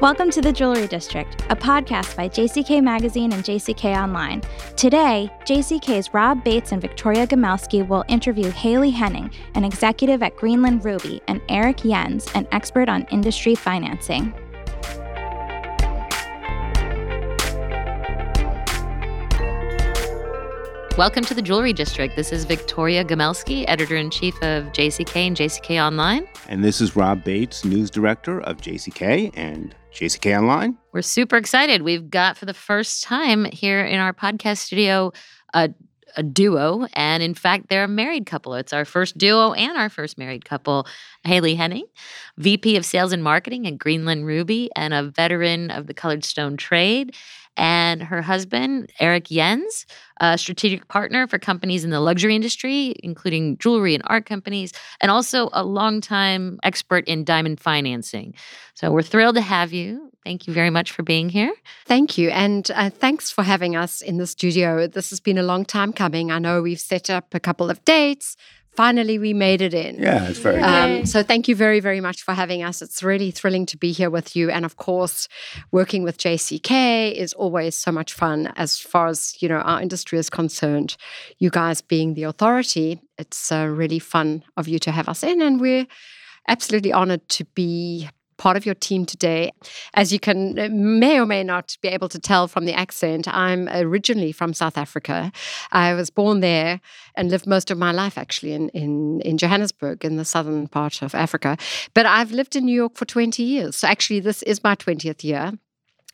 Welcome to the Jewelry District, a podcast by JCK Magazine and JCK Online. Today, JCK's Rob Bates and Victoria Gomelsky will interview Hayley Henning, an executive at Greenland Ruby, and Erik Jens, an expert on industry financing. Welcome to the Jewelry District. This is Victoria Gomelsky, editor in chief of JCK and JCK Online. And this is Rob Bates, news director of JCK and JCK Online. We're super excited. We've got for the first time here in our podcast studio a, a duo. And in fact, they're a married couple. It's our first duo and our first married couple. Hayley Henning, VP of Sales and Marketing at Greenland Ruby and a veteran of the colored stone trade and her husband, Erik Jens, a strategic partner for companies in the luxury industry, including jewelry and art companies, and also a longtime expert in diamond financing. So we're thrilled to have you. Thank you very much for being here. Thank you. And uh, thanks for having us in the studio. This has been a long time coming. I know we've set up a couple of dates finally we made it in. Yeah, it's very um, So thank you very, very much for having us. It's really thrilling to be here with you. And of course, working with JCK is always so much fun as far as, you know, our industry is concerned. You guys being the authority, it's uh, really fun of you to have us in. And we're absolutely honored to be part of your team today. As you can uh, may or may not be able to tell from the accent, I'm originally from South Africa. I was born there and lived most of my life actually in, in, in Johannesburg in the southern part of Africa. But I've lived in New York for 20 years. So actually this is my 20th year.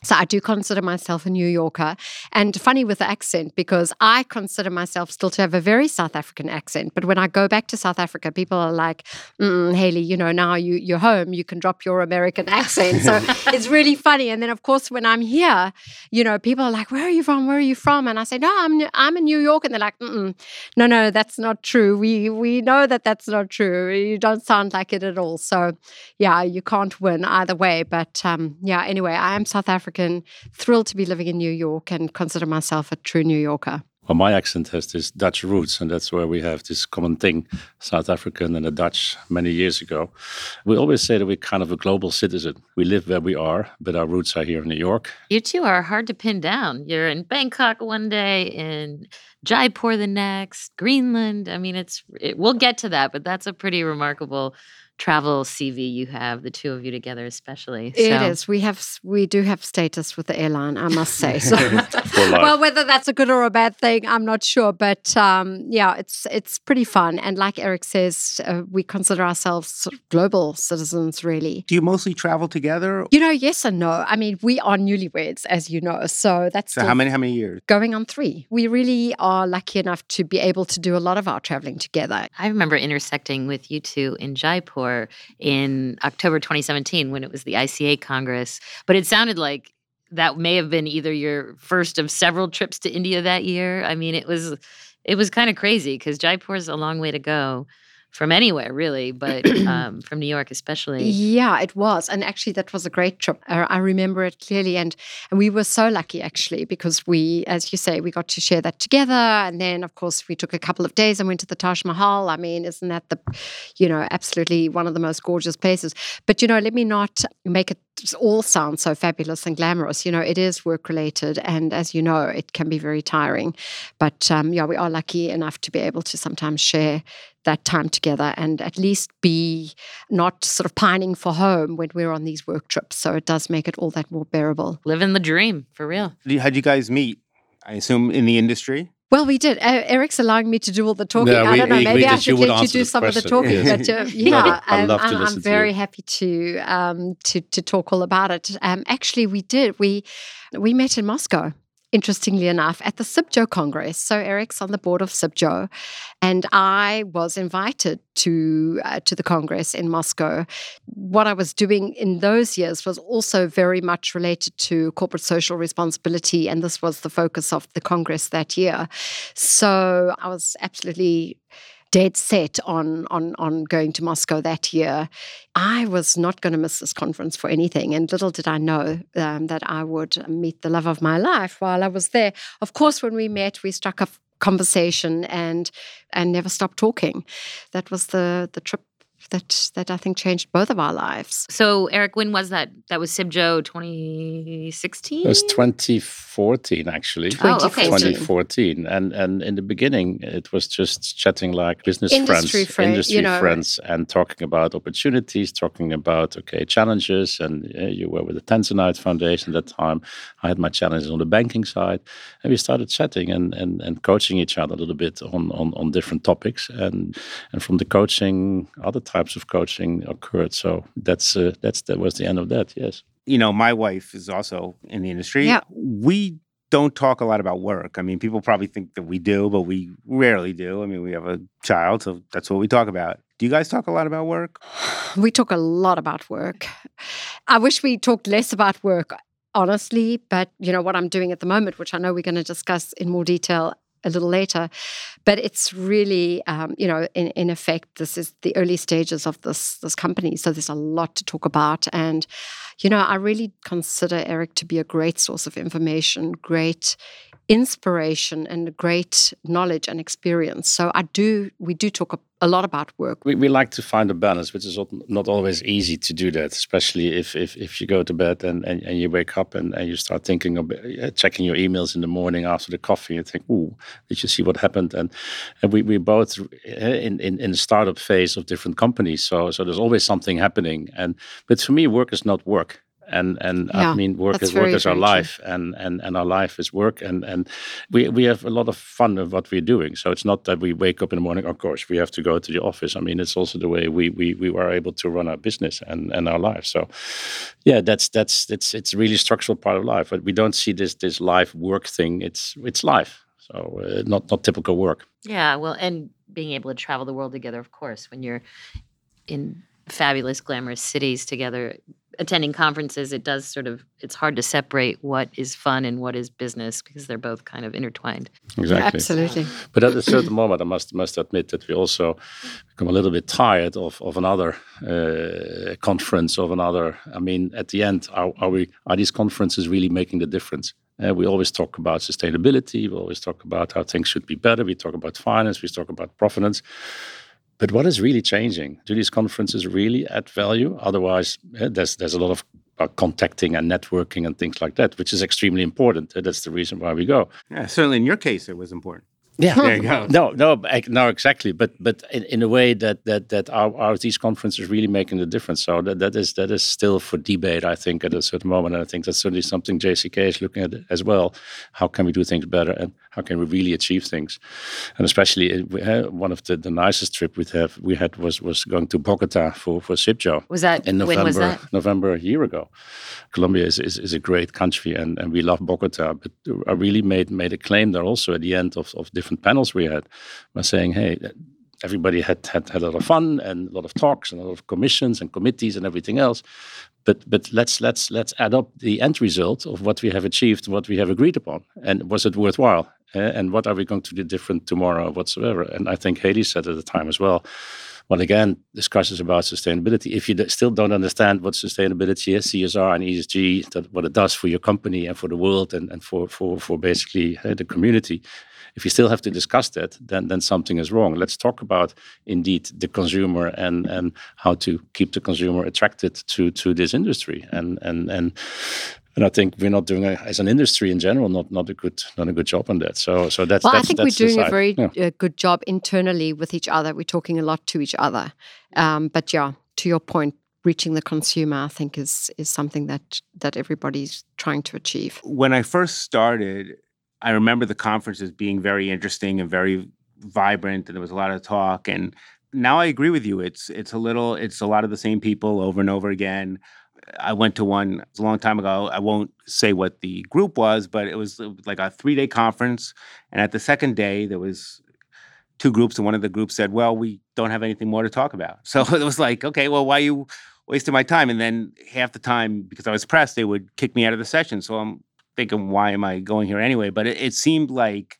So I do consider myself a New Yorker. And funny with the accent, because I consider myself still to have a very South African accent. But when I go back to South Africa, people are like, mm, Hayley, you know, now you, you're home, you can drop your American accent. So it's really funny. And then, of course, when I'm here, you know, people are like, where are you from? Where are you from? And I say, no, I'm, I'm in New York. And they're like, no, no, that's not true. We, we know that that's not true. You don't sound like it at all. So yeah, you can't win either way. But um, yeah, anyway, I am South African African, thrilled to be living in New York and consider myself a true New Yorker. Well, my accent has this Dutch roots, and that's where we have this common thing South African and the Dutch many years ago. We always say that we're kind of a global citizen. We live where we are, but our roots are here in New York. You two are hard to pin down. You're in Bangkok one day, in Jaipur the next, Greenland. I mean, it's it, we'll get to that, but that's a pretty remarkable travel CV you have, the two of you together, especially. So. It is. We have we do have status with the airline, I must say. So, well, whether that's a good or a bad thing, I'm not sure. But um, yeah, it's it's pretty fun. And like Erik says, uh, we consider ourselves sort of global citizens, really. Do you mostly travel together? You know, yes and no. I mean, we are newlyweds, as you know. So that's so how many how many years? Going on three. We really are lucky enough to be able to do a lot of our traveling together. I remember intersecting with you two in Jaipur in October 2017 when it was the ICA Congress. But it sounded like that may have been either your first of several trips to India that year. I mean, it was it was kind of crazy because Jaipur is a long way to go from anywhere really but um, from new york especially yeah it was and actually that was a great trip uh, i remember it clearly and and we were so lucky actually because we as you say we got to share that together and then of course we took a couple of days and went to the taj mahal i mean isn't that the you know absolutely one of the most gorgeous places but you know let me not make it all sound so fabulous and glamorous. You know, it is work related, and as you know, it can be very tiring. But um, yeah, we are lucky enough to be able to sometimes share that time together and at least be not sort of pining for home when we're on these work trips. So it does make it all that more bearable. Living the dream for real. How'd you guys meet? I assume in the industry. Well, we did. Uh, Erik's allowing me to do all the talking. Yeah, we, I don't know. Maybe I should let you do some question. of the talking. but uh, yeah, um, I'm, I'm very happy to um, to to talk all about it. Um, actually, we did. We we met in Moscow interestingly enough, at the CIBJO Congress. So Erik's on the board of CIBJO, and I was invited to uh, to the Congress in Moscow. What I was doing in those years was also very much related to corporate social responsibility, and this was the focus of the Congress that year. So I was absolutely dead set on on on going to Moscow that year. I was not going to miss this conference for anything, and little did I know um, that I would meet the love of my life while I was there. Of course, when we met, we struck a conversation and and never stopped talking. That was the the trip that that I think changed both of our lives. So, Erik, when was that? That was CIBJO 2016? It was 2014, actually. Oh, okay. 2014. And and in the beginning, it was just chatting like business Industry friends, friend, industry you know. friends, and talking about opportunities, talking about, okay, challenges. And uh, you were with the Tanzanite Foundation at that time. I had my challenges on the banking side. And we started chatting and, and, and coaching each other a little bit on, on, on different topics. And and from the coaching, other types of coaching occurred. So that's uh, that's that was the end of that. Yes. You know, my wife is also in the industry. Yeah. We don't talk a lot about work. I mean, people probably think that we do, but we rarely do. I mean, we have a child, so that's what we talk about. Do you guys talk a lot about work? We talk a lot about work. I wish we talked less about work, honestly, but you know what I'm doing at the moment, which I know we're going to discuss in more detail a little later. But it's really, um, you know, in, in effect, this is the early stages of this this company, so there's a lot to talk about. And you know, I really consider Erik to be a great source of information, great inspiration, and great knowledge and experience. So I do, we do talk a, lot about work. We, we like to find a balance, which is not- always easy to do that, especially if if, if you go to bed and, and, and you wake up and, and you start thinking of uh, checking your emails in the morning after the coffee. You think, ooh, did you see what happened? And and we, we both uh, in, in, in the startup phase of different companies. So so there's always something happening. And but for me, work is not work. And and Yeah, I mean, work that's is work is our very true. life, and, and and our life is work, and and we we have a lot of fun of what we're doing. So it's not that we wake up in the morning. Of course, we have to go to the office. I mean, it's also the way we we we were able to run our business and and our life. So, yeah, that's that's it's it's a really structural part of life. But we don't see this this life work thing. It's it's life. So uh, not not typical work. Yeah, well, and being able to travel the world together, of course, when you're in fabulous, glamorous cities together, attending conferences, it does sort of, it's hard to separate what is fun and what is business because they're both kind of intertwined. Exactly. Absolutely. But at a certain moment, I must must admit that we also become a little bit tired of of another uh, conference of another. I mean, at the end, are, are we are these conferences really making the difference? Uh, we always talk about sustainability. We always talk about how things should be better. We talk about finance. We talk about provenance. But what is really changing? Do these conferences really add value? Otherwise, eh, there's there's a lot of uh, contacting and networking and things like that, which is extremely important. Eh, That's the reason why we go. Yeah, certainly in your case, it was important. Yeah, There you go. no, no, no, exactly. But but in, in a way that that that are, are these conferences really making the difference? So that, that is that is still for debate, I think, at a certain moment. And I think that's certainly something JCK is looking at as well. How can we do things better, and how can we really achieve things? And especially uh, had one of the, the nicest trip we have we had was was going to Bogota for for CIBJO Was that, in November when was that? November a year ago. Colombia is, is, is a great country and, and we love Bogota. But I really made made a claim there also at the end of, of different panels we had by saying, hey, everybody had, had had a lot of fun and a lot of talks and a lot of commissions and committees and everything else. But but let's let's let's add up the end result of what we have achieved, what we have agreed upon, and was it worthwhile? Uh, and what are we going to do different tomorrow whatsoever? And I think Hayley said at the time as well. Well, again, discussions about sustainability. If you still don't understand what sustainability is, CSR and ESG, that what it does for your company and for the world and, and for, for, for basically uh, the community, if you still have to discuss that, then then something is wrong. Let's talk about indeed the consumer and and how to keep the consumer attracted to to this industry. And and and and I think we're not doing a, as an industry in general not not a good not a good job on that. So so that's Well, that's, I think that's we're the doing a very Yeah. uh, good job internally with each other. We're talking a lot to each other. Um, but yeah, to your point, reaching the consumer, I think, is is something that that everybody's trying to achieve. When I first started, I remember the conferences being very interesting and very vibrant, and there was a lot of talk. And now I agree with you. It's it's a little, it's a lot of the same people over and over again. I went to one a long time ago. I won't say what the group was, but it was uh, like a three day conference. And at the second day, there was two groups, and one of the groups said, "Well, we don't have anything more to talk about." So it was like, okay, well, why are you wasting my time? And then half the time, because I was pressed, they would kick me out of the session. So I'm thinking, why am I going here anyway? But it, it seemed like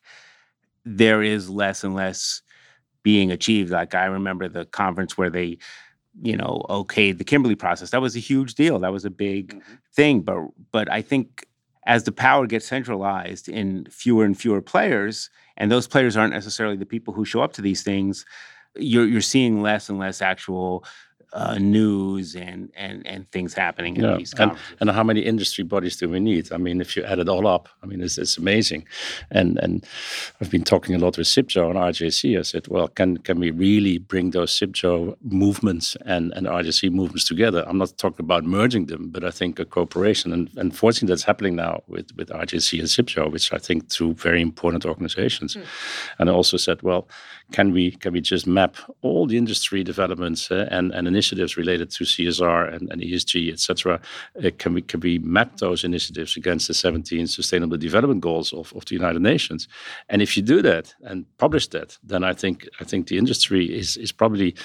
there is less and less being achieved. Like I remember the conference where they, you know, okayed the Kimberley process. That was a huge deal. That was a big mm-hmm. thing. But but I think as the power gets centralized in fewer and fewer players, and those players aren't necessarily the people who show up to these things, you're you're seeing less and less actual uh, news and, and and things happening Yeah, these and, conferences. and how many industry bodies do we need? I mean, if you add it all up, I mean, it's, it's amazing. And and I've been talking a lot with CIBJO and RJC. I said, well, can can we really bring those CIBJO movements and, and RJC movements together? I'm not talking about merging them, but I think a cooperation. And unfortunately, that's happening now with, with RJC and CIBJO, which I think two very important organizations. And I also said, well, can we can we just map all the industry developments uh, and, and initiatives related to CSR and, and ESG, et cetera? Uh, can we can we map those initiatives against the 17 Sustainable Development Goals of, of the United Nations? And if you do that and publish that, then I think I think the industry is is probably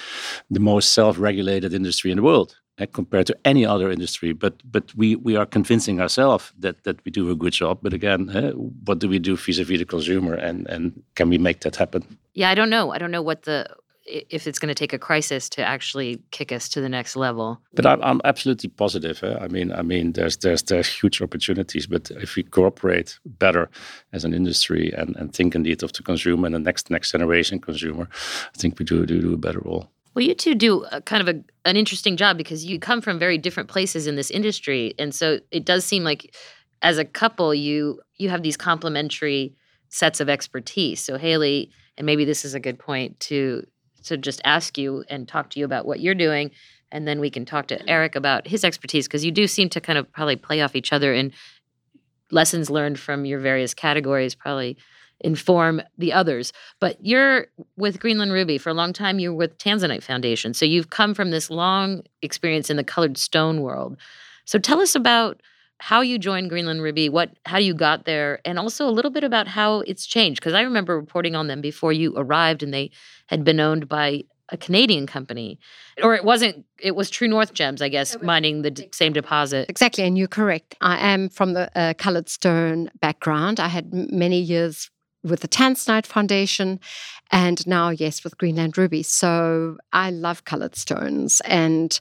the most self-regulated industry in the world uh, compared to any other industry. But but we we are convincing ourselves that that we do a good job. But again, uh, what do we do vis-a-vis the consumer, and and can we make that happen? Yeah, I don't know. I don't know what the if it's going to take a crisis to actually kick us to the next level. But I'm, I'm absolutely positive. eh. I mean, I mean, there's there's there's huge opportunities. But if we cooperate better as an industry and, and think indeed of the consumer and the next next generation consumer, I think we do do, do a better role. Well, you two do a, kind of a, an interesting job because you come from very different places in this industry, and so it does seem like, as a couple, you you have these complementary sets of expertise. So Hayley, and maybe this is a good point to to just ask you and talk to you about what you're doing, and then we can talk to Erik about his expertise because you do seem to kind of probably play off each other and lessons learned from your various categories probably inform the others. But you're with Greenland Ruby for a long time. You're with Tanzanite Foundation. So you've come from this long experience in the colored stone world. So tell us about how you joined Greenland Ruby, what how you got there, and also a little bit about how it's changed. Because I remember reporting on them before you arrived, and they had been owned by a Canadian company, or it wasn't. It was True North Gems, I guess, mining the d- same deposit. Exactly, and you're correct. I am from the uh, colored stone background. I had m- many years with the Tanzanite Foundation, and now, yes, with Greenland Ruby. So I love colored stones, and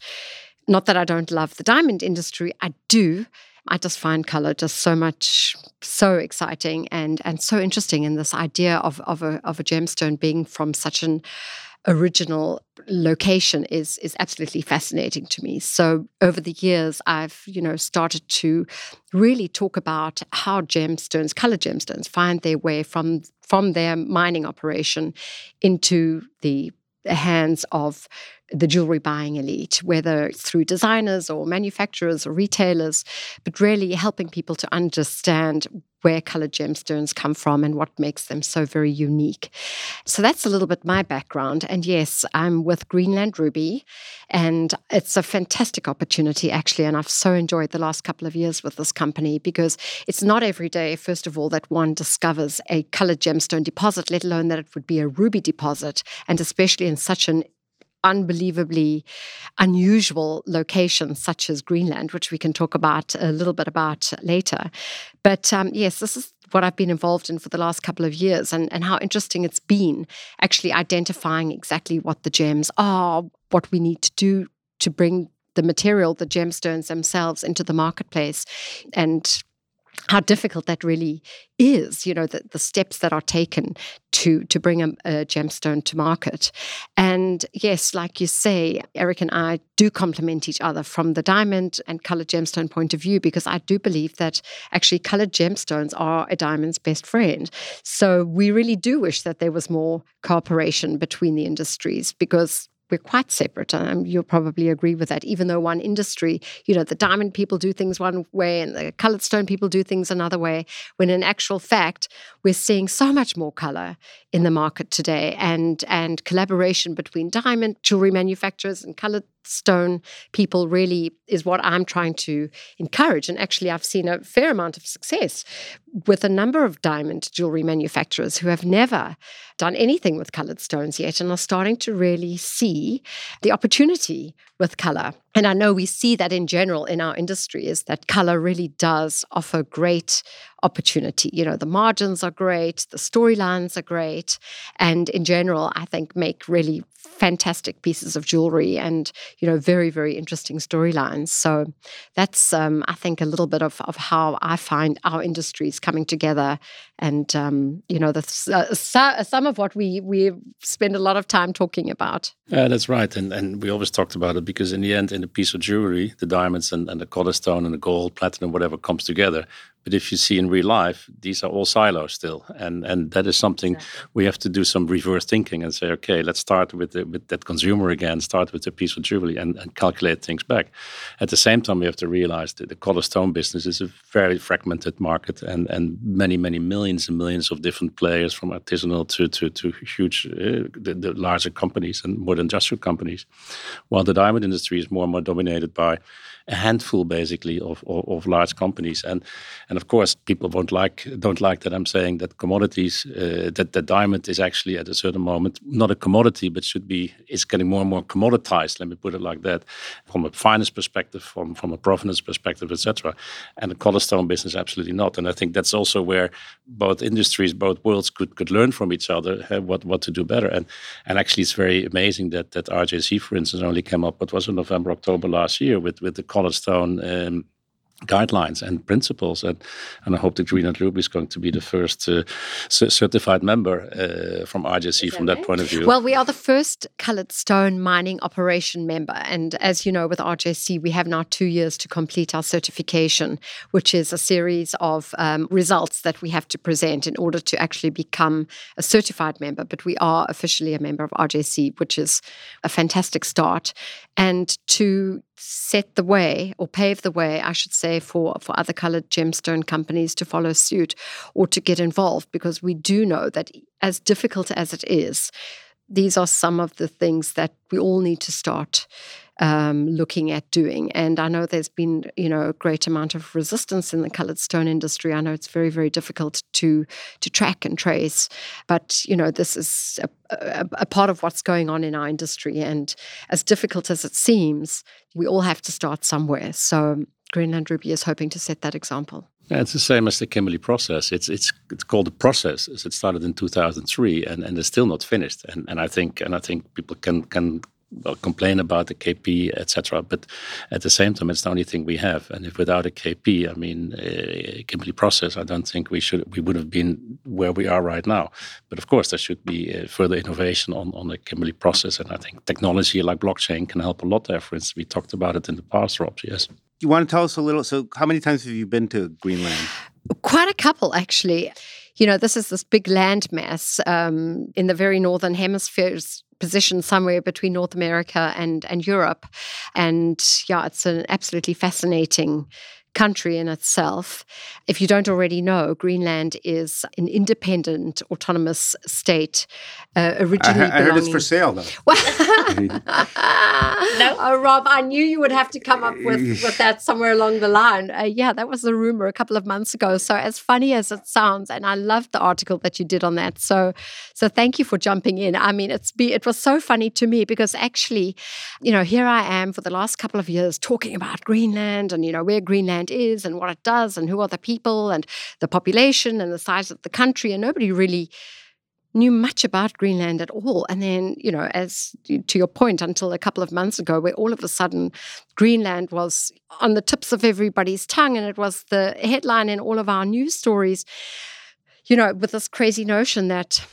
not that I don't love the diamond industry, I do. I just find color just so much so exciting and and so interesting in this idea of of a of a gemstone being from such an original location is is absolutely fascinating to me. So over the years I've, you know, started to really talk about how gemstones, colored gemstones find their way from from their mining operation into the hands of the jewelry buying elite, whether through designers or manufacturers or retailers, but really helping people to understand where colored gemstones come from and what makes them so very unique. So that's a little bit my background. And yes, I'm with Greenland Ruby, and it's a fantastic opportunity, actually. And I've so enjoyed the last couple of years with this company because it's not every day, first of all, that one discovers a colored gemstone deposit, let alone that it would be a ruby deposit, and especially in such an unbelievably unusual locations such as Greenland, which we can talk about a little bit about later. But um, yes, this is what I've been involved in for the last couple of years and, and how interesting it's been actually identifying exactly what the gems are, what we need to do to bring the material, the gemstones themselves into the marketplace and how difficult that really is, you know, the, the steps that are taken to to bring a, a, gemstone to market. And yes, like you say, Erik and I do complement each other from the diamond and colored gemstone point of view, because I do believe that actually colored gemstones are a diamond's best friend. So we really do wish that there was more cooperation between the industries because we're quite separate. Um, you'll probably agree with that. Even though one industry, you know, the diamond people do things one way and the colored stone people do things another way, when in actual fact, we're seeing so much more color in the market today and, and collaboration between diamond jewelry manufacturers and colored stone people really is what I'm trying to encourage. And actually, I've seen a fair amount of success with a number of diamond jewelry manufacturers who have never done anything with colored stones yet and are starting to really see the opportunity with color and I know we see that in general in our industry is that color really does offer great opportunity. You know, the margins are great, the storylines are great, and in general, I think make really fantastic pieces of jewelry and you know very very interesting storylines. So that's um, I think a little bit of of how I find our industries coming together, and um, you know the uh, some of what we we spend a lot of time talking about. Yeah, that's right, and and we always talked about it because in the end, in a piece of jewelry, the diamonds and, and the stone and the gold, platinum, whatever comes together. But if you see in real life, these are all silos still, and and that is something exactly. we have to do some reverse thinking and say, okay, let's start with the, with that consumer again, start with the piece of jewelry, and, and calculate things back. At the same time, we have to realize that the color stone business is a very fragmented market, and and many many millions and millions of different players, from artisanal to to to huge, uh, the, the larger companies and more industrial companies, while the diamond industry is more and more dominated by a handful basically of, of, of, large companies and and of course people won't like don't like that I'm saying that commodities uh, that the diamond is actually at a certain moment not a commodity but should be it's getting more and more commoditized let me put it like that from a finance perspective from from a provenance perspective etc and the colorstone business absolutely not. And I think that's also where both industries both worlds could could learn from each other uh, what what to do better. And and actually it's very amazing that that RJC for instance only came up what was in November October last year with with the Cornerstone um, guidelines and principles and and I hope that Greenland Ruby is going to be the first uh, certified member uh, from RJC from that point of view. Well, we are the first colored stone mining operation member and as you know with RJC we have now 2 years to complete our certification which is a series of um, results that we have to present in order to actually become a certified member but we are officially a member of RJC which is a fantastic start and to set the way or pave the way, I should say, for, for other colored gemstone companies to follow suit or to get involved, because we do know that as difficult as it is, these are some of the things that we all need to start um, looking at doing. And I know there's been, you know, a great amount of resistance in the colored stone industry. I know it's very, very difficult to to track and trace, but you know, this is a, a, a part of what's going on in our industry. And as difficult as it seems, we all have to start somewhere. So Greenland Ruby is hoping to set that example. Yeah, it's the same as the Kimberley process. It's it's it's called a process. It started in 2003 and, and it's still not finished. And and I think and I think people can can well, complain about the KP, etc. But at the same time, it's the only thing we have. And if without a KP, I mean, uh, Kimberley process, I don't think we should we would have been where we are right now. But of course, there should be uh, further innovation on on the Kimberley process, and I think technology like blockchain can help a lot there. For instance, we talked about it in the past, Rob. Yes. You want to tell us a little? So, how many times have you been to Greenland? Quite a couple, actually. You know, this is this big landmass um, in the very northern hemispheres positioned somewhere between North America and and Europe. And yeah, it's an absolutely fascinating country in itself. If you don't already know, Greenland is an independent, autonomous state. Uh, originally, I, I heard it's for sale, though. no, oh, Rob, I knew you would have to come up with, with that somewhere along the line. Uh, yeah, that was the rumor a couple of months ago. So, as funny as it sounds, and I loved the article that you did on that. So, so thank you for jumping in. I mean, it's be it was so funny to me because actually, you know, here I am for the last couple of years talking about Greenland and you know where Greenland land is and what it does and who are the people and the population and the size of the country. And nobody really knew much about Greenland at all. And then, you know, as to your point, until a couple of months ago, where all of a sudden Greenland was on the tips of everybody's tongue and it was the headline in all of our news stories, you know, with this crazy notion that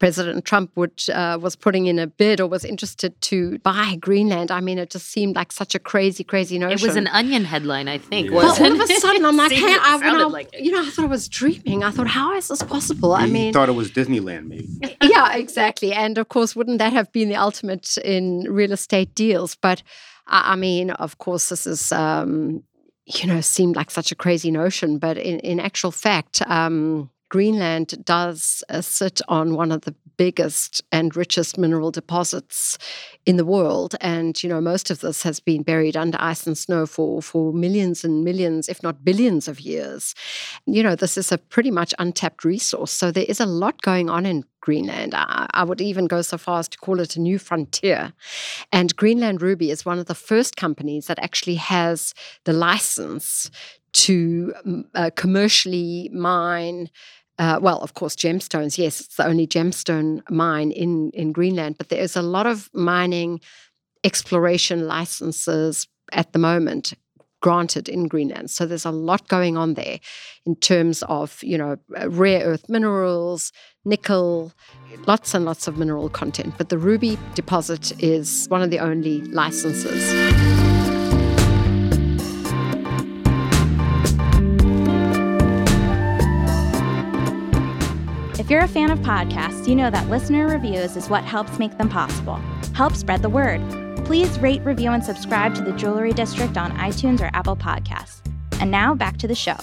President Trump would uh, was putting in a bid or was interested to buy Greenland. I mean, it just seemed like such a crazy, crazy notion. It was an Onion headline, I think. Yeah. Well, all of a sudden, I'm like, hey, I, I, like you know, I thought I was dreaming. I thought, how is this possible? I mean, thought it was Disneyland, maybe. yeah, exactly. And of course, wouldn't that have been the ultimate in real estate deals? But I, I mean, of course, this is. Um, you know, seemed like such a crazy notion, but in, in actual fact, um, Greenland does uh, sit on one of the biggest and richest mineral deposits in the world. And, you know, most of this has been buried under ice and snow for, for millions and millions, if not billions of years. You know, this is a pretty much untapped resource. So there is a lot going on in Greenland. I, I, would even go so far as to call it a new frontier. And Greenland Ruby is one of the first companies that actually has the license to uh, commercially mine uh, well, of course, gemstones. Yes, it's the only gemstone mine in in Greenland, but there is a lot of mining exploration licenses at the moment granted in Greenland. So there's a lot going on there in terms of, you know, uh, rare earth minerals, nickel, lots and lots of mineral content. But the ruby deposit is one of the only licenses. If you're a fan of podcasts, you know that listener reviews is what helps make them possible. Help spread the word. Please rate, review, and subscribe to the Jewelry District on iTunes or Apple Podcasts. And now back to the show.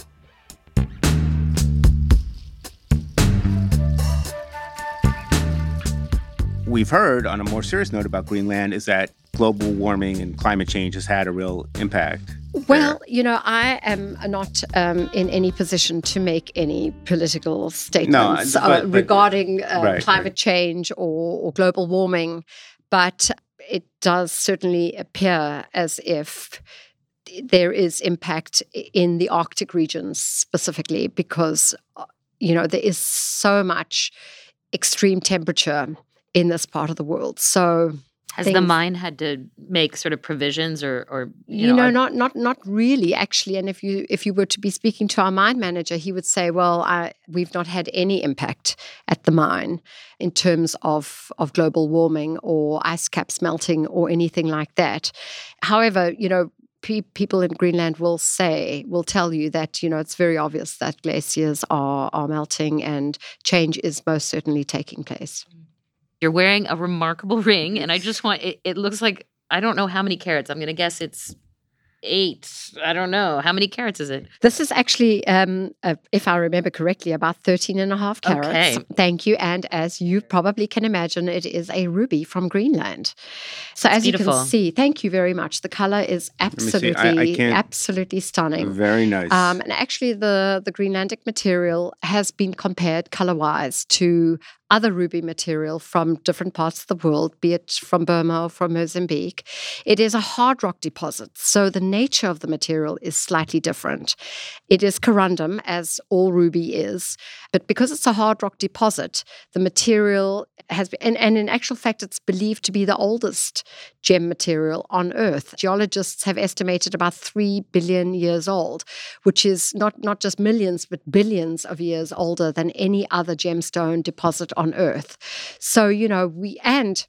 We've heard on a more serious note about Greenland is that global warming and climate change has had a real impact. Well, you know, I am not um, in any position to make any political statements no, but, uh, regarding uh, right, climate right. change or, or global warming, but it does certainly appear as if there is impact in the Arctic regions specifically because, uh, you know, there is so much extreme temperature in this part of the world. So has things. the mine had to make sort of provisions or, or you, you know, know not not not really actually. And if you if you were to be speaking to our mine manager, he would say, "Well, I, we've not had any impact at the mine in terms of of global warming or ice caps melting or anything like that." However, you know, people in Greenland will say, will tell you that you know it's very obvious that glaciers are are melting and change is most certainly taking place. Mm. You're wearing a remarkable ring, and I just want it, it looks like I don't know how many carats. I'm gonna guess it's eight. I don't know. How many carats is it? This is actually, um, uh, if I remember correctly, about 13 and a half carats. Okay. Thank you. And as you probably can imagine, it is a ruby from Greenland. So it's as beautiful. you can see, thank you very much. The color is absolutely, I, I absolutely stunning. Very nice. Um, and actually, the, the Greenlandic material has been compared color wise to other ruby material from different parts of the world, be it from Burma or from Mozambique. It is a hard rock deposit, so the nature of the material is slightly different. It is corundum, as all ruby is, but because it's a hard rock deposit, the material has been, and, and in actual fact, it's believed to be the oldest gem material on Earth. Geologists have estimated about 3 billion years old, which is not, not just millions, but billions of years older than any other gemstone deposit on Earth. So, you know, we, and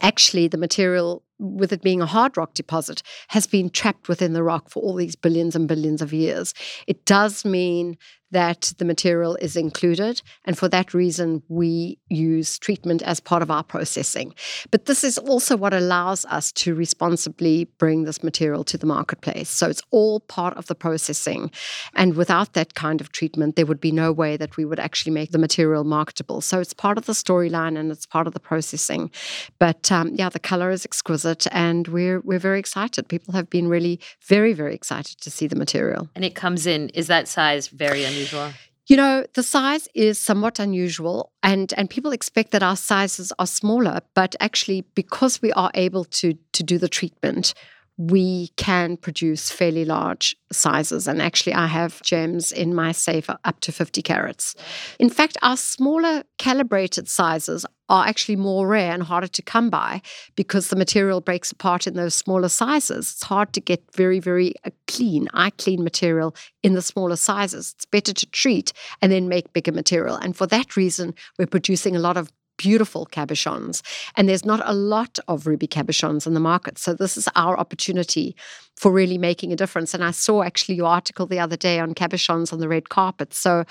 actually the material with it being a hard rock deposit has been trapped within the rock for all these billions and billions of years it does mean that the material is included. And for that reason, we use treatment as part of our processing. But this is also what allows us to responsibly bring this material to the marketplace. So it's all part of the processing. And without that kind of treatment, there would be no way that we would actually make the material marketable. So it's part of the storyline and it's part of the processing. But um, yeah, the color is exquisite and we're, we're very excited. People have been really very, very excited to see the material. And it comes in, is that size very unusual? unusual? You know, the size is somewhat unusual, and and people expect that our sizes are smaller, but actually, because we are able to to do the treatment, we can produce fairly large sizes. And actually, I have gems in my safe up to 50 carats. In fact, our smaller calibrated sizes are actually more rare and harder to come by because the material breaks apart in those smaller sizes. It's hard to get very, very uh, clean, eye clean material in the smaller sizes. It's better to treat and then make bigger material. And for that reason, we're producing a lot of beautiful cabochons. And there's not a lot of ruby cabochons in the market. So this is our opportunity for really making a difference. And I saw actually your article the other day on cabochons on the red carpet. So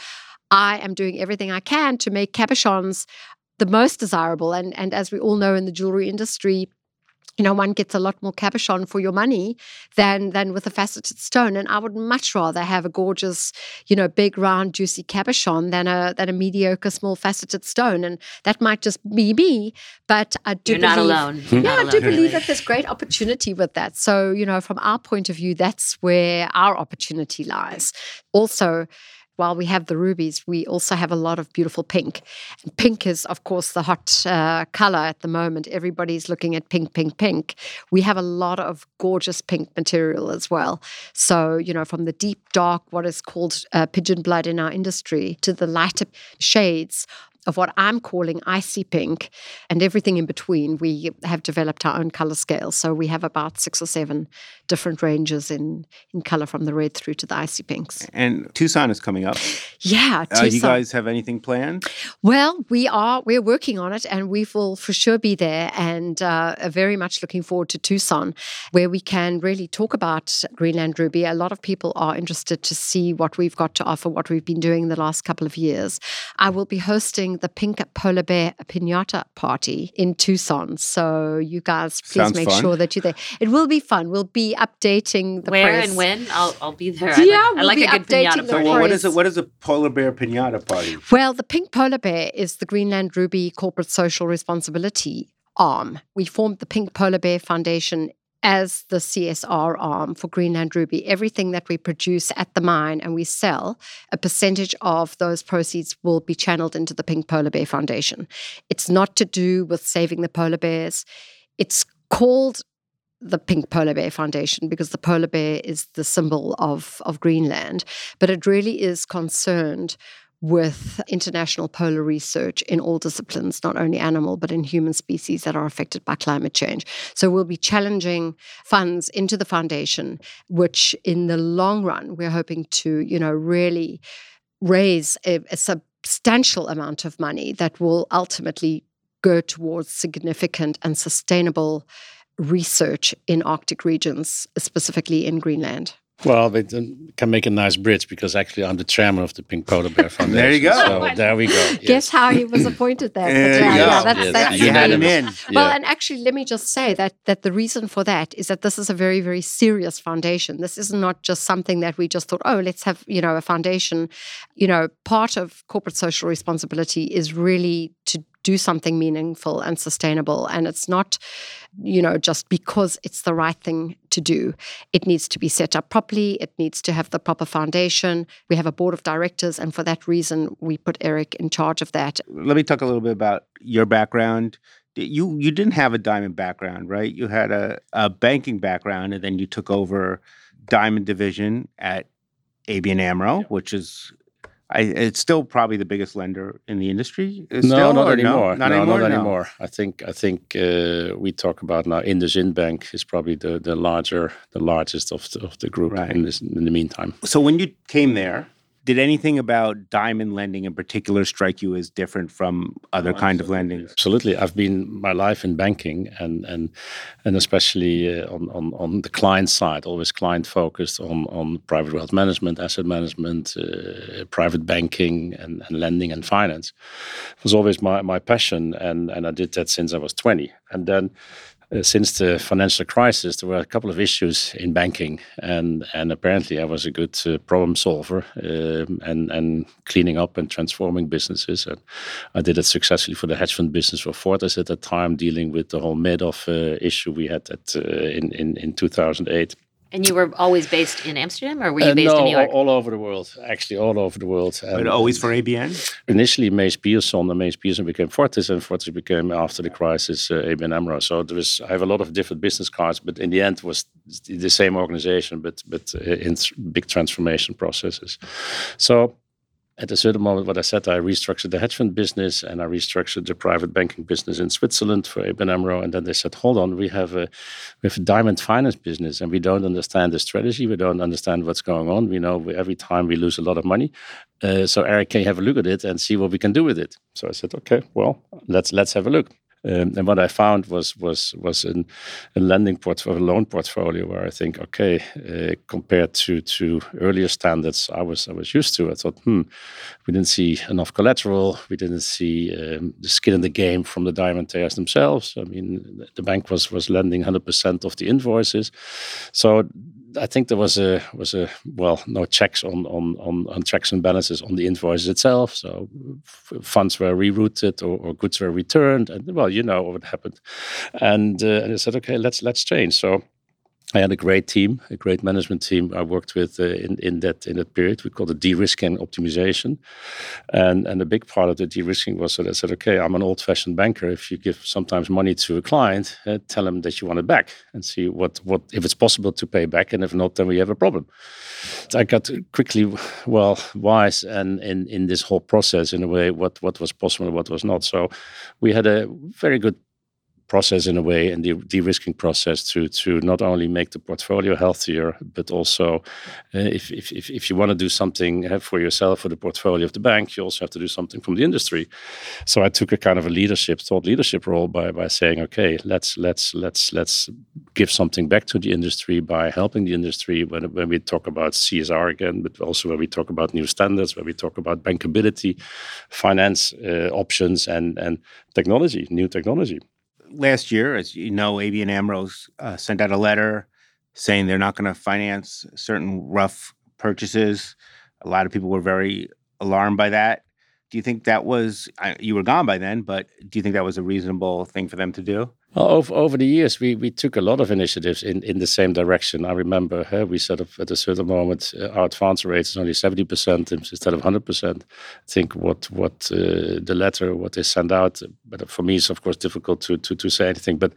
I am doing everything I can to make cabochons the most desirable. And, and as we all know in the jewelry industry, you know, one gets a lot more cabochon for your money than than with a faceted stone. And I would much rather have a gorgeous, you know, big, round, juicy cabochon than a than a mediocre, small faceted stone. And that might just be me, but I do You're believe, not alone. Yeah, Not I do alone, believe that there's great opportunity with that. So, you know, from our point of view, that's where our opportunity lies. Also, while we have the rubies, we also have a lot of beautiful pink. And pink is, of course, the hot uh, color at the moment. Everybody's looking at pink, pink, pink. We have a lot of gorgeous pink material as well. So, you know, from the deep dark, what is called uh, pigeon blood in our industry, to the lighter shades of what I'm calling icy pink and everything in between. We have developed our own color scale. So we have about six or seven different ranges in, in color from the red through to the icy pinks. And Tucson is coming up. Yeah. Uh, you guys have anything planned? Well, we are we're working on it, and we will for sure be there. And uh, are very much looking forward to Tucson, where we can really talk about Greenland Ruby. A lot of people are interested to see what we've got to offer, what we've been doing the last couple of years. I will be hosting the Pink Polar Bear Pinata Party in Tucson, so you guys please Sounds make fun. sure that you're there. It will be fun. We'll be updating the Where press. and when? I'll, I'll be there. Yeah, I like, I we'll like be a good updating pinata the So, well, what is Praise. it? What is a polar bear pinata party? Well, the Pink Polar Bear is the Greenland Ruby corporate social responsibility arm. We formed the Pink Polar Bear Foundation as the CSR arm for Greenland Ruby. Everything that we produce at the mine and we sell, a percentage of those proceeds will be channeled into the Pink Polar Bear Foundation. It's not to do with saving the polar bears. It's called the Pink Polar Bear Foundation because the polar bear is the symbol of, of Greenland, but it really is concerned with international polar research in all disciplines, not only animal, but in human species that are affected by climate change. So we'll be challenging funds into the foundation, which in the long run, we're hoping to, you know, really raise a, a substantial amount of money that will ultimately go towards significant and sustainable research in Arctic regions, specifically in Greenland. Well, they can can make a nice bridge because actually I'm the chairman of the Pink Polar Bear Foundation. There you go. So there we go. Guess how he was appointed there. There you yeah, go. yeah, that's, Yes. that's You had him in. Well, Yeah. and actually, let me just say that that the reason for that is that this is a very, very serious foundation. This is not just something that we just thought, oh, let's have you know a foundation. You know, part of corporate social responsibility is really to do something meaningful and sustainable, and it's not, you know, just because it's the right thing to do. It needs to be set up properly. It needs to have the proper foundation. We have a board of directors, and for that reason, we put Erik in charge of that. Let me talk a little bit about your background. You you didn't have a diamond background, right? You had a, a banking background, and then you took over diamond division at ABN AMRO, which is. I, it's still probably the biggest lender in the industry. uh, No, not anymore. No, not no, anymore. not no? anymore. I think I think uh, we talk about now IndusInd Bank is probably the, the larger the largest of the, of the group Right. in this in the meantime. So when you came there, did anything about diamond lending in particular strike you as different from other kind of lending? Absolutely, I've been my life in banking and and and especially uh, on, on on the client side, always client focused on on private wealth management, asset management, uh, private banking, and, and lending and finance. It was always my my passion, and and I did that since I was twenty, and then. Uh, since the financial crisis, there were a couple of issues in banking, and and apparently I was a good uh, problem solver, um, and and cleaning up and transforming businesses. And I did it successfully for the hedge fund business for Fortis at that time, dealing with the whole Madoff uh, issue we had at, uh, in, in in 2008. And you were always based in Amsterdam, or were you Uh, based no, in New York? All, all over the world, actually, all over the world. But always for ABN? initially MeesPierson, and MeesPierson became Fortis, and Fortis became after the crisis uh, ABN AMRO. So there was I have a lot of different business cards, but in the end was the same organization, but but uh, in th- big transformation processes. So. At a certain moment, what I said, I restructured the hedge fund business and I restructured the private banking business in Switzerland for ABN AMRO. And then they said, hold on, we have a we have a diamond finance business and we don't understand the strategy. We don't understand what's going on. We know we, every time we lose a lot of money. Uh, so Erik, can you have a look at it and see what we can do with it? So I said, okay, well, let's let's have a look. Um, and what I found was was was a lending portfolio, a loan portfolio, where I think, okay, uh, compared to to earlier standards, I was I was used to. I thought, hmm, we didn't see enough collateral. We didn't see um, the skin in the game from the diamond diamantaires themselves. I mean, the bank was was lending 100% of the invoices, so I think there was a was a well no checks on on on, on checks and balances on the invoices itself. So funds were rerouted or, or, goods were returned, and well, you know what happened. And uh, and I said, okay, let's let's change. So I had a great team, a great management team I worked with uh, in, in that in that period. We called it de-risking optimization, and and a big part of the de-risking was that I said, okay, I'm an old-fashioned banker. If you give sometimes money to a client, uh, tell them that you want it back, and see what what if it's possible to pay back, and if not, then we have a problem. I got quickly well wise and in in this whole process in a way what what was possible and what was not. So we had a very good process in a way and the de-risking process to to not only make the portfolio healthier but also uh, if, if, if, you want to do something uh, for yourself for the portfolio of the bank you also have to do something from the industry. So i took a kind of a leadership thought leadership role by by saying okay let's let's let's let's give something back to the industry by helping the industry when when we talk about csr again but also when we talk about new standards when we talk about bankability finance uh, options and and technology new technology last year, as you know, ABN AMRO uh, sent out a letter saying they're not going to finance certain rough purchases. A lot of people were very alarmed by that. Do you think that was, you were gone by then, but do you think that was a reasonable thing for them to do? Well, over, over the years, we, we took a lot of initiatives in, in the same direction. I remember we said at a certain moment uh, our advance rate is only 70% instead of 100%. I think what what uh, the letter, what they send out, but for me, it's of course difficult to, to, to say anything. But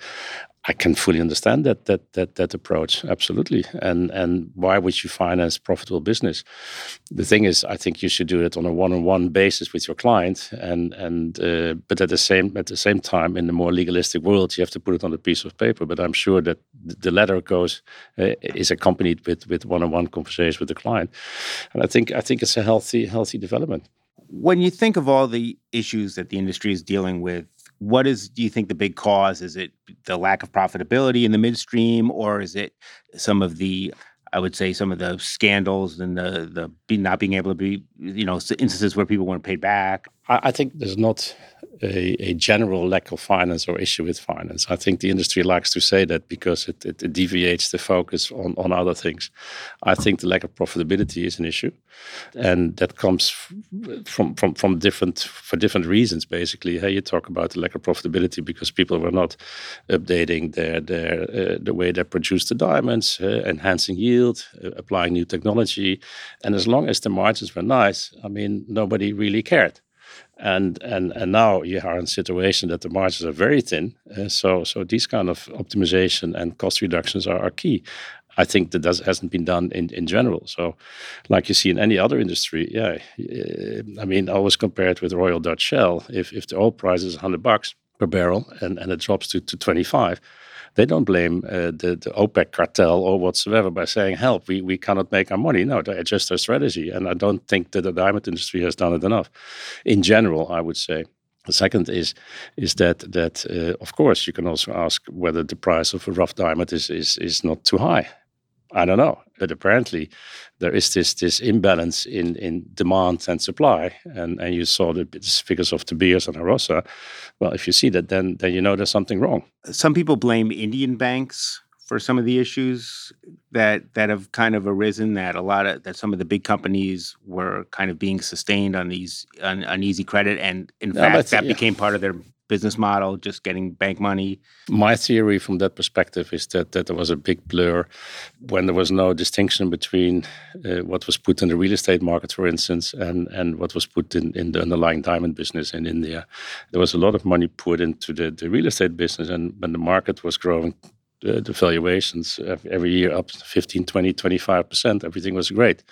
I can fully understand that that that that approach absolutely. And and why would you finance profitable business? The thing is, I think you should do it on a one-on-one basis with your client. And and uh, but at the same at the same time, in the more legalistic world, you have to put it on a piece of paper. But I'm sure that the letter goes uh, is accompanied with with one-on-one conversations with the client. And I think I think it's a healthy healthy development. When you think of all the issues that the industry is dealing with what is do you think the big cause? Is it the lack of profitability in the midstream or is it some of the i would say some of the scandals and the the not being able to be you know instances where people weren't paid back I, I think there's not a, a, general lack of finance or issue with finance. I think the industry likes to say that because it, it, it deviates the focus on, on other things. I think the lack of profitability is an issue, and that comes from from from different for different reasons. Basically, hey, you talk about the lack of profitability because people were not updating their their uh, the way they produce the diamonds, uh, enhancing yield, uh, applying new technology, and as long as the margins were nice, I mean, nobody really cared and and and now you are in a situation that the margins are very thin. Uh, so so these kind of optimization and cost reductions are, are key. I think that does, hasn't been done in, in general. So, like you see in any other industry, yeah. Uh, I mean, always compare it with Royal Dutch Shell. If if the oil price is 100 bucks per barrel and, and it drops to, to 25, they don't blame uh, the, the OPEC cartel or whatsoever by saying, help, we, we cannot make our money. No, they adjust their strategy. And I don't think that the diamond industry has done it enough. In general, I would say. The second is is that that uh, of course you can also ask whether the price of a rough diamond is is is not too high. I don't know, but apparently there is this this imbalance in in demand and supply, and and you saw the figures of Beers and Alrosa. Well, if you see that, then then you know there's something wrong. Some people blame Indian banks for some of the issues that that have kind of arisen. That a lot of that some of the big companies were kind of being sustained on these on, on easy credit, and in no, fact that yeah. became part of their business model, just getting bank money? My theory from that perspective is that, that there was a big blur when there was no distinction between uh, what was put in the real estate market, for instance, and, and what was put in, in the underlying diamond business in India. There was a lot of money put into the, the real estate business, and when the market was growing uh, the, valuations every year up 15 20 25% everything was great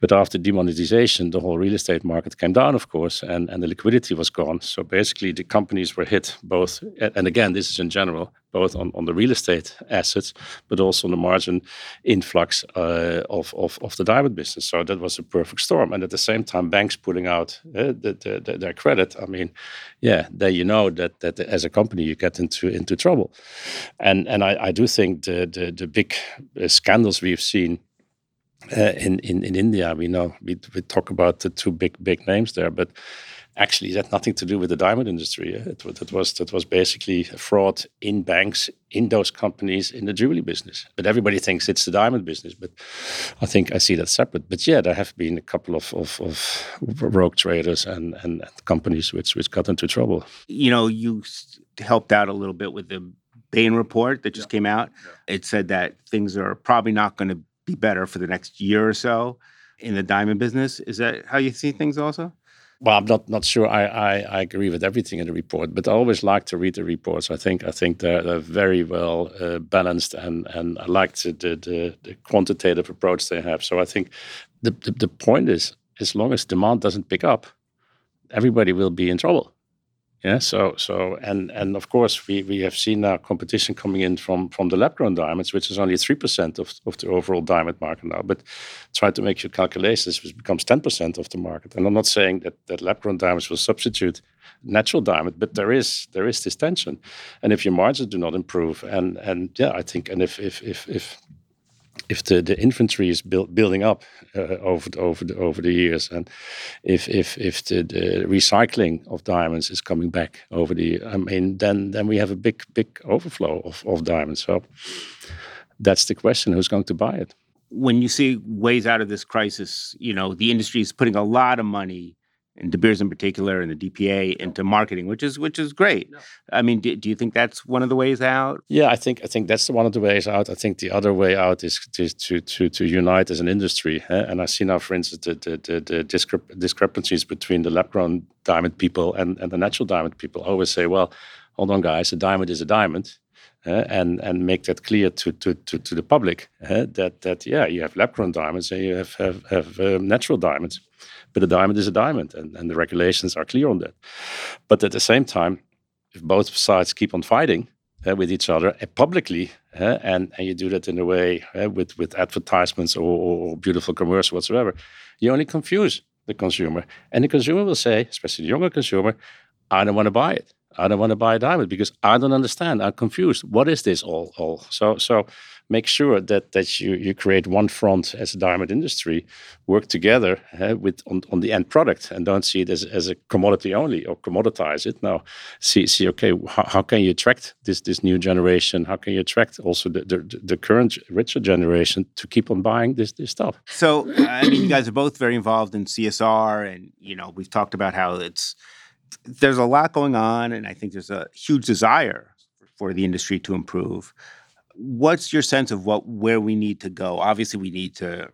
But after demonetization, the whole real estate market came down, of course, and, and the liquidity was gone. So basically, the companies were hit both, and again, this is in general, both on, on the real estate assets, but also on the margin influx uh, of, of, of the diamond business. So that was a perfect storm. And at the same time, banks pulling out uh, the, the, the, their credit. I mean, yeah, there you know that, that as a company you get into into trouble. And and I, I do think the, the, the big uh, scandals we've seen uh, in, in in India. We know we, we talk about the two big big names there, but actually that had nothing to do with the diamond industry. It, it was that was basically fraud in banks in those companies in the jewelry business. But everybody thinks it's the diamond business. But I think I see that separate. But yeah, there have been a couple of, of, of rogue traders and, and, and companies which which got into trouble. You know, you helped out a little bit with the Bain report that just yeah. came out. Yeah. It said that things are probably not going to be better for the next year or so in the diamond business. Is that how you see things also? Well, I'm not not sure I, I, I, agree with everything in the report, but I always like to read the reports. I think I think they're, they're very well uh, balanced, and and I like the, the, the quantitative approach they have. So I think the, the the point is, as long as demand doesn't pick up, everybody will be in trouble. Yeah. So so and and of course we we have seen now competition coming in from from the lab grown diamonds, which is only three percent of of the overall diamond market now. But try to make your calculations, which becomes ten percent of the market. And I'm not saying that that lab grown diamonds will substitute natural diamond, but there is there is this tension. And if your margins do not improve, and and yeah, I think, and if if if if if the, the inventory is build, building up uh, over the, over the, over the years, and if if if the, the, recycling of diamonds is coming back over the, I mean, then then we have a big big overflow of, of diamonds. So that's the question: who's going to buy it? When you see ways out of this crisis, you know the industry is putting a lot of money and De Beers in particular and the DPA into marketing, which is which is great. I mean, do, do you think that's one of the ways out? Yeah, I think I think that's one of the ways out. I think the other way out is to to to, to unite as an industry. Eh? And I see now, for instance, the the, the, the discrep- discrepancies between the lab-grown diamond people and, and the natural diamond people. I always say, well, hold on, guys, a diamond is a diamond. Uh, and and make that clear to to to, to the public uh, that that yeah you have lab grown diamonds and you have have, have um, natural diamonds but a diamond is a diamond, and, and the regulations are clear on that. But at the same time, if both sides keep on fighting uh, with each other uh, publicly, uh, and, and you do that in a way with, with advertisements or, or, beautiful commercial whatsoever, you only confuse the consumer. And the consumer will say, especially the younger consumer, I don't want to buy it. I don't want to buy a diamond because I don't understand. I'm confused. What is this all? all? So, so make sure that that you you create one front as a diamond industry, work together uh, with on, on the end product, and don't see it as, as a commodity only or commoditize it. Now, see see okay, how, how can you attract this this new generation? How can you attract also the the, the current richer generation to keep on buying this this stuff? So, I mean, you guys are both very involved in CSR, and you know we've talked about how it's there's a lot going on, and I think there's a huge desire for the industry to improve what's your sense of what where we need to go? Obviously, we need to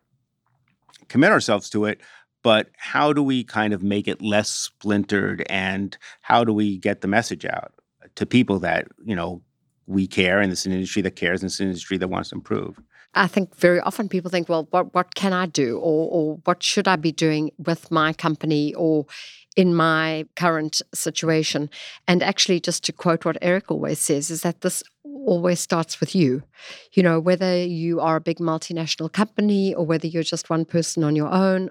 commit ourselves to it, but how do we kind of make it less splintered and how do we get the message out to people that, you know, we care and it's an industry that cares and it's an industry that wants to improve? I think very often people think, well, what, what can I do? Or, or what should I be doing with my company or in my current situation? And actually, just to quote what Erik always says, is that this always starts with you. You know, whether you are a big multinational company or whether you're just one person on your own,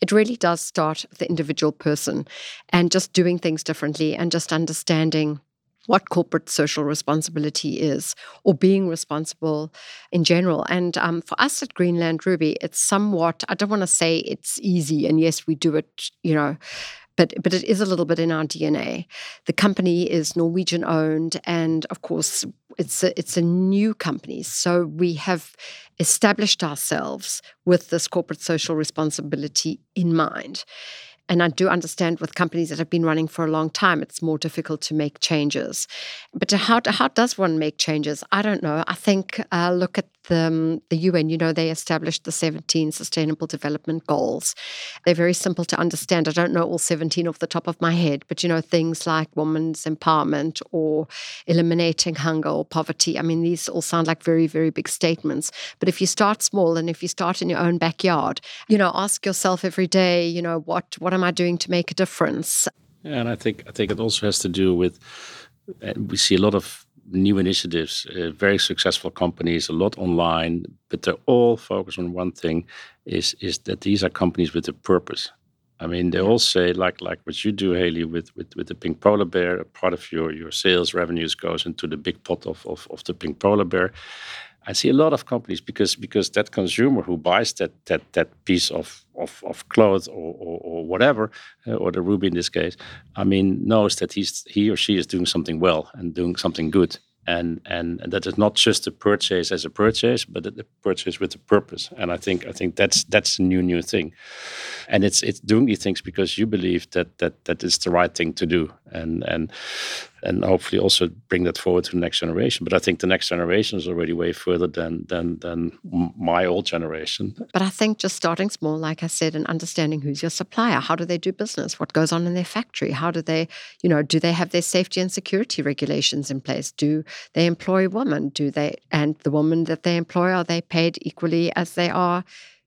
it really does start the individual person and just doing things differently and just understanding what corporate social responsibility is or being responsible in general. And um, for us at Greenland Ruby, it's somewhat, I don't want to say it's easy. And yes, we do it, you know, but but it is a little bit in our DNA. The company is Norwegian owned, and of course, it's a, it's a new company, so we have established ourselves with this corporate social responsibility in mind. And I do understand with companies that have been running for a long time, it's more difficult to make changes. But how, how does one make changes? I don't know. I think uh, look at the, um, the UN, you know, they established the 17 Sustainable Development Goals. They're very simple to understand. I don't know all 17 off the top of my head, but, you know, things like women's empowerment or eliminating hunger or poverty. I mean, these all sound like very, very big statements. But if you start small and if you start in your own backyard, you know, ask yourself every day, you know, what, what am I doing to make a difference? And I think I think it also has to do with we see a lot of new initiatives, uh, very successful companies, a lot online, but they're all focused on one thing: is is that these are companies with a purpose. I mean, they all say like like what you do, Hayley, with with, with the pink polar bear. Part of your your sales revenues goes into the big pot of, of, of the pink polar bear. I see a lot of companies because because that consumer who buys that that that piece of of, of clothes or, or, or whatever, uh, or the ruby in this case, I mean, knows that he's he or she is doing something well and doing something good, and and, that is not just a purchase as a purchase, but a purchase with a purpose. And I think I think that's that's a new new thing, and it's it's doing these things because you believe that that that is the right thing to do, and and and hopefully also bring that forward to the next generation. But I think the next generation is already way further than than than my old generation. But I think just starting small, like I said, and understanding who's your supplier, how do they do business, what goes on in their factory, how do they, you know, do they have their safety and security regulations in place? Do they employ women? Do they and the women that they employ are they paid equally as they are?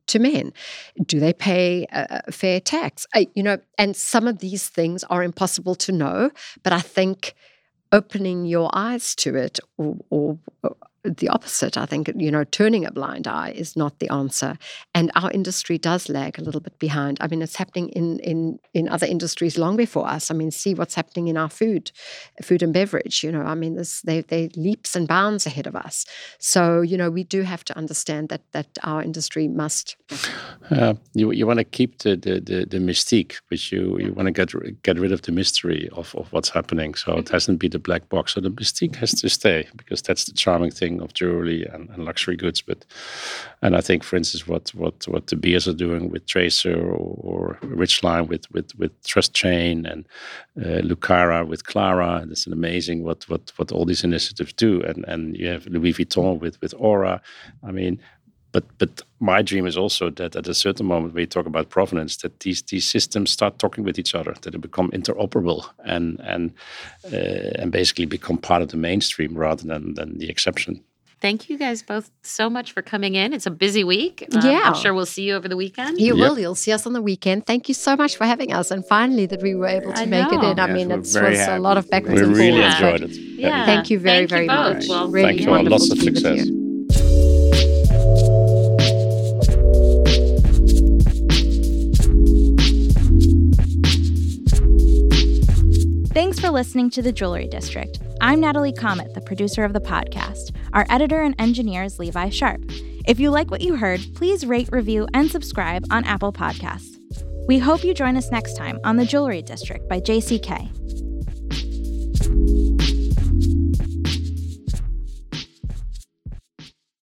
To men? Do they pay a, fair tax? I, you know, and some of these things are impossible to know, but I think opening your eyes to it or, or, the opposite. I think, you know, turning a blind eye is not the answer. And our industry does lag a little bit behind. I mean, it's happening in, in, in other industries long before us. I mean, see what's happening in our food, food and beverage. You know, I mean, this, they, they leaps and bounds ahead of us. So, you know, we do have to understand that that our industry must. Uh, you you want to keep the, the, the, the, mystique, but you, you want to get get rid of the mystery of, of what's happening. So it mm-hmm. hasn't be the black box. So the mystique has to stay because that's the charming thing of jewelry and, and, luxury goods. But and I think, for instance, what what what De Beers are doing with Tracer or, or Richline with with with Trust Chain and uh, Lucara with Clara, it's amazing what what what all these initiatives do. And and you have Louis Vuitton with with Aura. I mean, but but my dream is also that at a certain moment we talk about provenance, that these these systems start talking with each other, that they become interoperable and and uh, and basically become part of the mainstream rather than than the exception. Thank you guys both so much for coming in. It's a busy week. Um, yeah. I'm sure we'll see you over the weekend. You yep. will. You'll see us on the weekend. Thank you so much for having us. And finally, that we were able to I make know. it in. I mean, it was happy. a lot of backwards we and really enjoyed it. Yeah. Thank you very, Thank very you much. Well, really Thank you. Lots of success. Listening to The Jewelry District. I'm Natalie Chomet, the producer of the podcast. Our editor and engineer is Levi Sharpe. If you like what you heard, please rate, review, and subscribe on Apple Podcasts. We hope you join us next time on The Jewelry District by JCK.